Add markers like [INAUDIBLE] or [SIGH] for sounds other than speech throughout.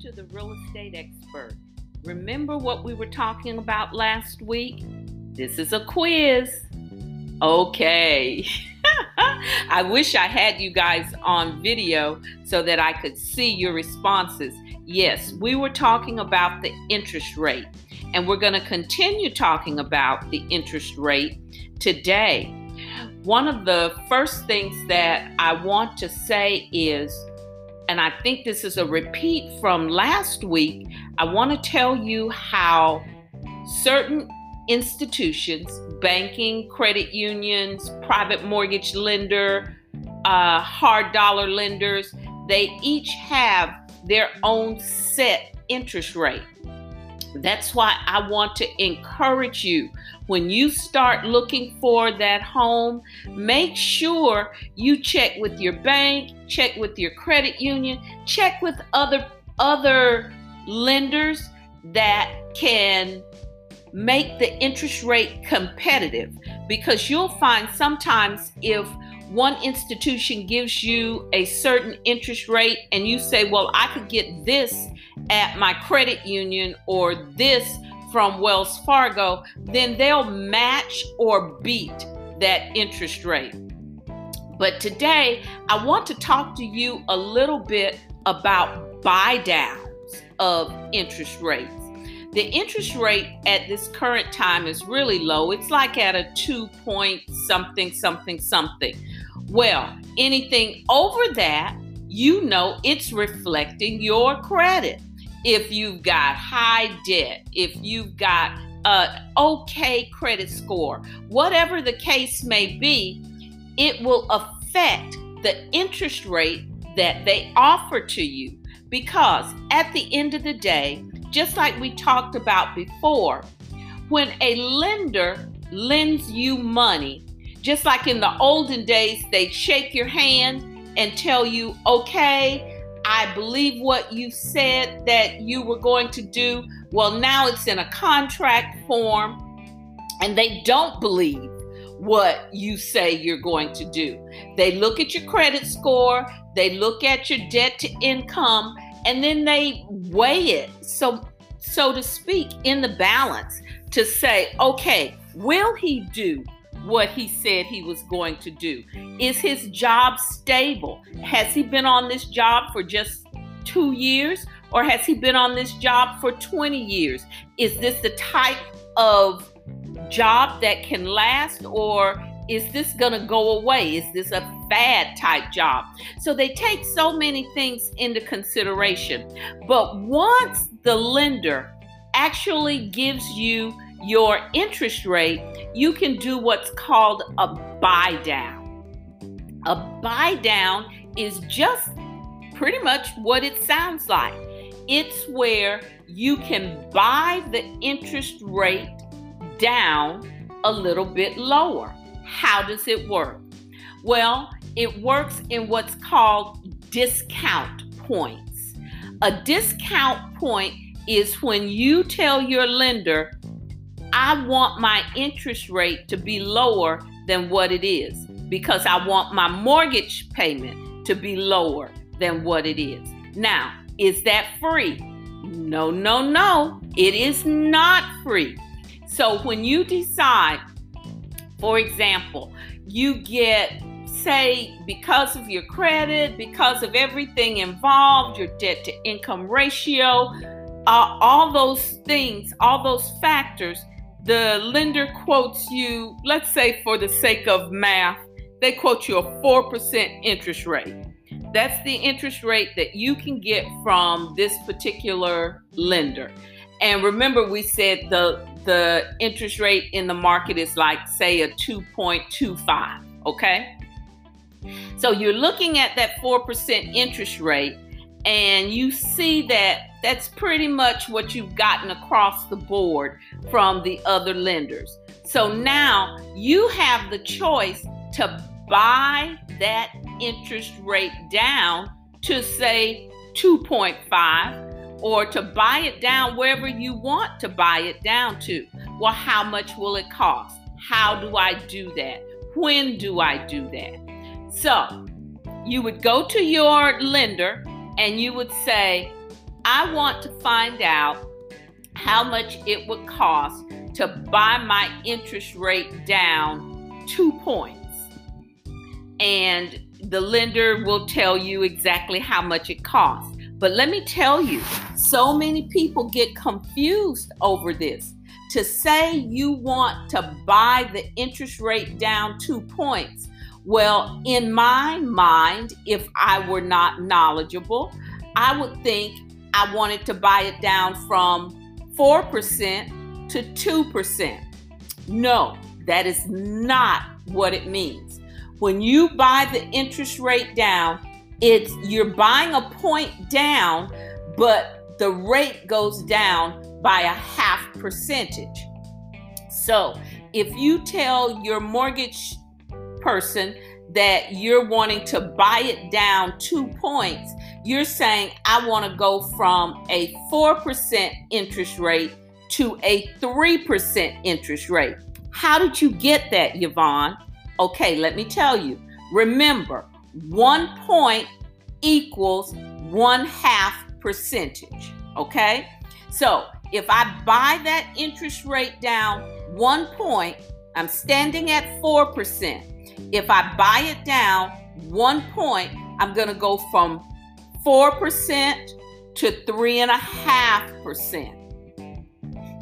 to the real estate expert. Remember what we were talking about last week? This is a quiz. Okay. [LAUGHS] I wish I had you guys on video so that I could see your responses. Yes, we were talking about the interest rate, and we're going to continue talking about the interest rate today. One of the first things that I want to say is, and I think this is a repeat from last week, I want to tell you how certain institutions, banking, credit unions, private mortgage lender, uh, hard dollar lenders, they each have their own set interest rate. That's why I want to encourage you. When you start looking for that home, make sure you check with your bank, check with your credit union, check with other other lenders that can make the interest rate competitive. Because you'll find sometimes if one institution gives you a certain interest rate and you say, Well, I could get this at my credit union or this from Wells Fargo, then they'll match or beat that interest rate. But today, I want to talk to you a little bit about buy downs of interest rates. The interest rate at this current time is really low. It's like at a 2 point something, something, something. Well, anything over that, you know it's reflecting your credit. If you've got high debt, if you've got a okay credit score, whatever the case may be, it will affect the interest rate that they offer to you. Because at the end of the day, just like we talked about before, when a lender lends you money, just like in the olden days, they shake your hand and tell you, okay, I believe what you said that you were going to do. Well, now it's in a contract form, and they don't believe what you say you're going to do. They look at your credit score, they look at your debt to income, and then they weigh it so so to speak in the balance to say okay will he do what he said he was going to do is his job stable has he been on this job for just 2 years or has he been on this job for 20 years is this the type of job that can last or is this going to go away? Is this a fad type job? So they take so many things into consideration. But once the lender actually gives you your interest rate, you can do what's called a buy down. A buy down is just pretty much what it sounds like. It's where you can buy the interest rate down a little bit lower. How does it work? Well, it works in what's called discount points. A discount point is when you tell your lender, I want my interest rate to be lower than what it is because I want my mortgage payment to be lower than what it is. Now, is that free? No, no, no. It is not free. So when you decide for example, you get, say, because of your credit, because of everything involved, your debt to income ratio, uh, all those things, all those factors, the lender quotes you, let's say for the sake of math, they quote you a 4% interest rate. That's the interest rate that you can get from this particular lender. And remember, we said the the interest rate in the market is like, say, a 2.25. Okay. So you're looking at that 4% interest rate, and you see that that's pretty much what you've gotten across the board from the other lenders. So now you have the choice to buy that interest rate down to say 2.5 or to buy it down wherever you want to buy it down to. Well, how much will it cost? How do I do that? When do I do that? So, you would go to your lender and you would say, I want to find out how much it would cost to buy my interest rate down two points. And the lender will tell you exactly how much it costs. But let me tell you, so many people get confused over this. To say you want to buy the interest rate down two points, well, in my mind, if I were not knowledgeable, I would think I wanted to buy it down from 4% to 2%. No, that is not what it means. When you buy the interest rate down, it's you're buying a point down, but the rate goes down by a half percentage. So, if you tell your mortgage person that you're wanting to buy it down 2 points, you're saying, I want to go from a 4% interest rate to a 3% interest rate. How did you get that, Yvonne? Okay, let me tell you. Remember, one point equals one half percentage. Okay? So if I buy that interest rate down one point, I'm standing at 4%. If I buy it down one point, I'm going to go from 4% to 3.5%.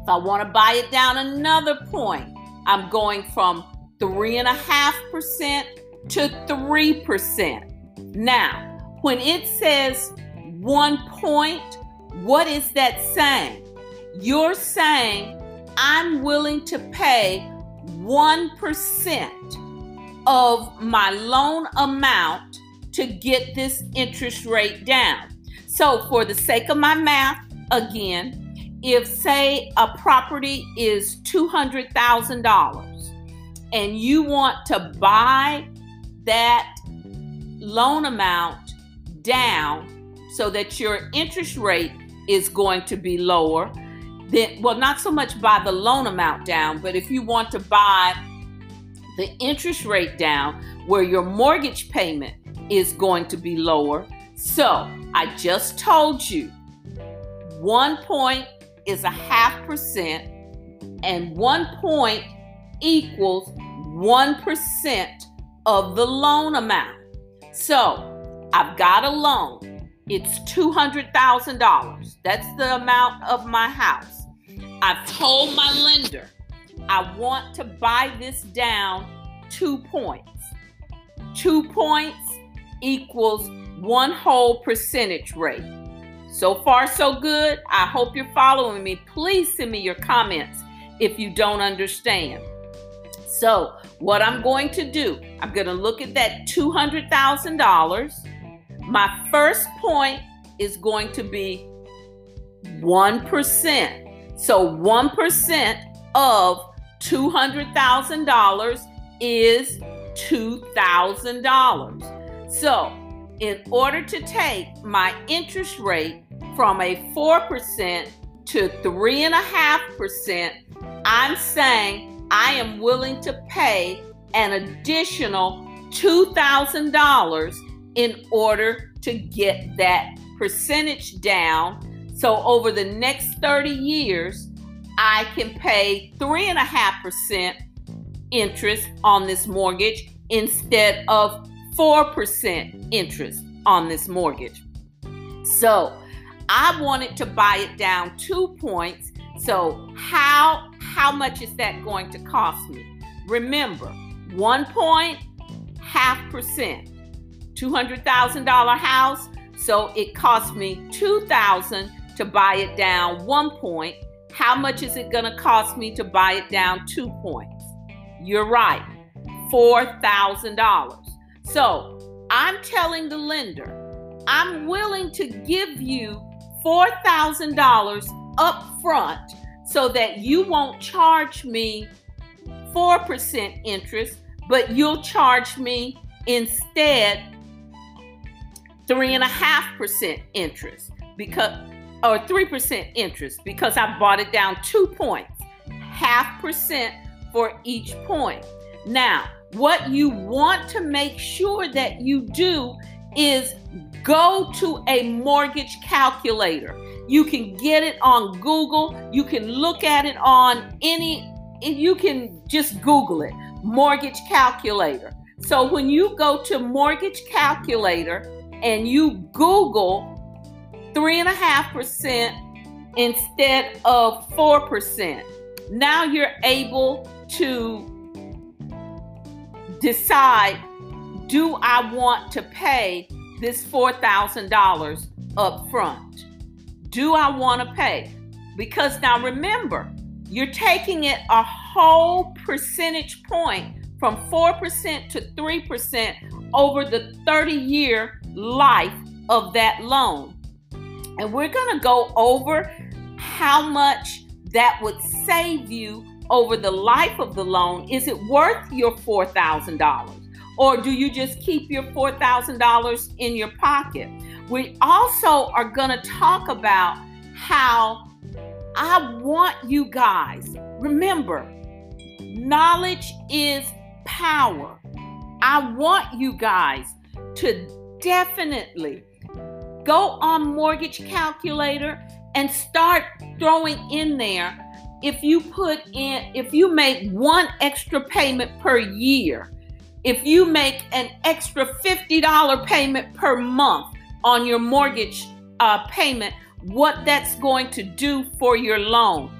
If I want to buy it down another point, I'm going from 3.5% to 3%. Now, when it says one point, what is that saying? You're saying, I'm willing to pay 1% of my loan amount to get this interest rate down. So, for the sake of my math, again, if say a property is $200,000 and you want to buy that loan amount down so that your interest rate is going to be lower, then, well, not so much buy the loan amount down, but if you want to buy the interest rate down where your mortgage payment is going to be lower. So I just told you one point is a half percent, and one point equals 1% of the loan amount. So I've got a loan. It's $200,000. That's the amount of my house. I've told my lender I want to buy this down two points. Two points equals one whole percentage rate. So far, so good. I hope you're following me. Please send me your comments if you don't understand. So, what I'm going to do, I'm going to look at that $200,000. My first point is going to be 1%. So, 1% of $200,000 is $2,000. So, in order to take my interest rate from a 4% to 3.5%, I'm saying I am willing to pay an additional $2,000 in order to get that percentage down. So, over the next 30 years, I can pay 3.5% interest on this mortgage instead of 4% interest on this mortgage. So I wanted to buy it down two points. So how how much is that going to cost me? Remember, one point, half percent. $200,000 house, so it cost me 2000 to buy it down one point. How much is it going to cost me to buy it down two points? You're right, $4,000. So I'm telling the lender, I'm willing to give you $4,000 up front so that you won't charge me 4% interest, but you'll charge me instead 3.5% interest because or 3% interest because I bought it down two points, half percent for each point. Now, what you want to make sure that you do is go to a mortgage calculator. You can get it on Google. You can look at it on any, you can just Google it mortgage calculator. So when you go to mortgage calculator and you Google 3.5% instead of 4%, now you're able to decide do I want to pay this $4,000 up front? Do I want to pay? Because now remember, you're taking it a whole percentage point from 4% to 3% over the 30 year life of that loan. And we're going to go over how much that would save you over the life of the loan. Is it worth your $4,000? Or do you just keep your $4,000 in your pocket? We also are going to talk about how I want you guys, remember, knowledge is power. I want you guys to definitely go on mortgage calculator and start throwing in there if you put in if you make one extra payment per year if you make an extra $50 payment per month on your mortgage uh, payment what that's going to do for your loan.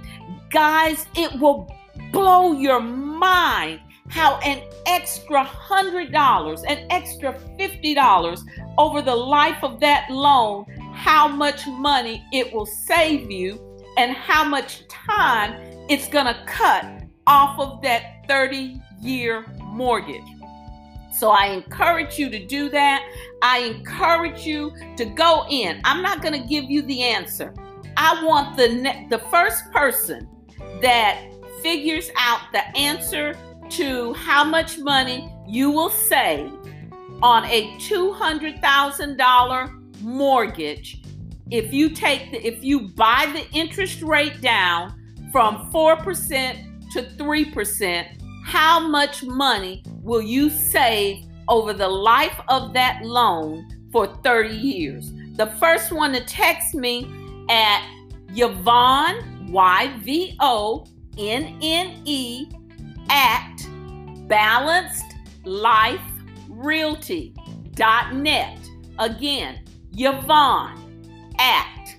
Guys it will blow your mind how an extra $100 an extra $50 over the life of that loan how much money it will save you and how much time it's going to cut off of that 30 year mortgage. So I encourage you to do that. I encourage you to go in. I'm not going to give you the answer. I want the ne- the first person that figures out the answer to how much money you will save on a $200,000 mortgage if you take the if you buy the interest rate down from 4% to 3%, how much money will you save over the life of that loan for 30 years? The first one to text me at Yvonne, Y V O N N E, at balancedliferealty.net. Again, Yvonne at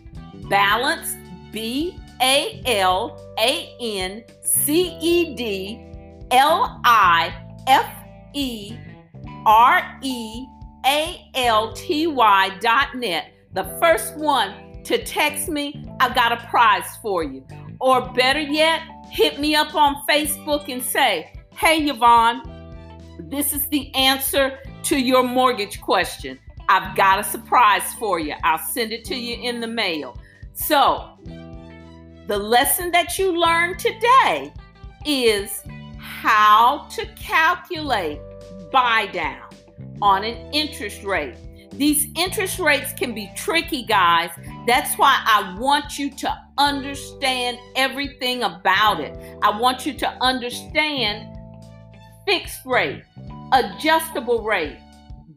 balanced, B A L A N C E D L I F E R E A L T Y dot net. The first one to text me, I got a prize for you. Or better yet, hit me up on Facebook and say, Hey, Yvonne, this is the answer to your mortgage question. I've got a surprise for you. I'll send it to you in the mail. So, the lesson that you learned today is how to calculate buy down on an interest rate. These interest rates can be tricky, guys. That's why I want you to understand everything about it. I want you to understand fixed rate, adjustable rate,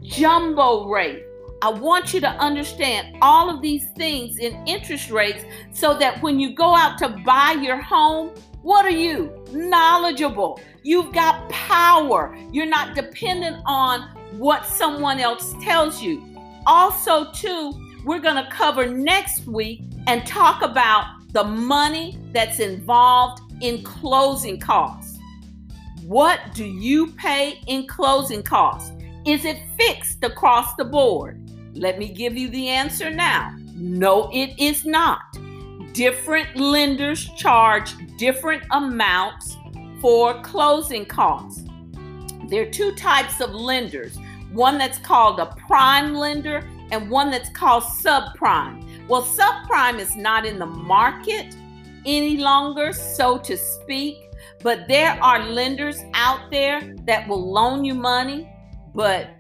jumbo rate. I want you to understand all of these things in interest rates so that when you go out to buy your home, what are you? Knowledgeable. You've got power. You're not dependent on what someone else tells you. Also, too, we're going to cover next week and talk about the money that's involved in closing costs. What do you pay in closing costs? Is it fixed across the board? Let me give you the answer now. No, it is not. Different lenders charge different amounts for closing costs. There are two types of lenders one that's called a prime lender and one that's called subprime. Well, subprime is not in the market any longer, so to speak, but there are lenders out there that will loan you money, but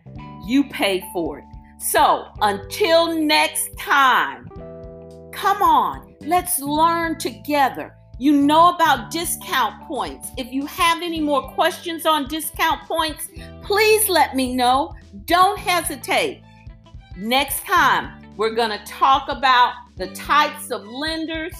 you pay for it. So until next time, come on, let's learn together. You know about discount points. If you have any more questions on discount points, please let me know. Don't hesitate. Next time, we're going to talk about the types of lenders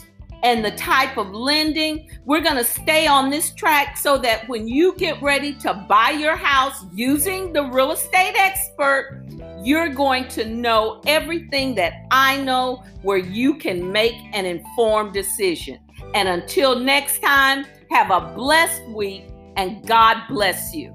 and the type of lending. We're going to stay on this track so that when you get ready to buy your house using the real estate expert, you're going to know everything that I know where you can make an informed decision. And until next time, have a blessed week and God bless you.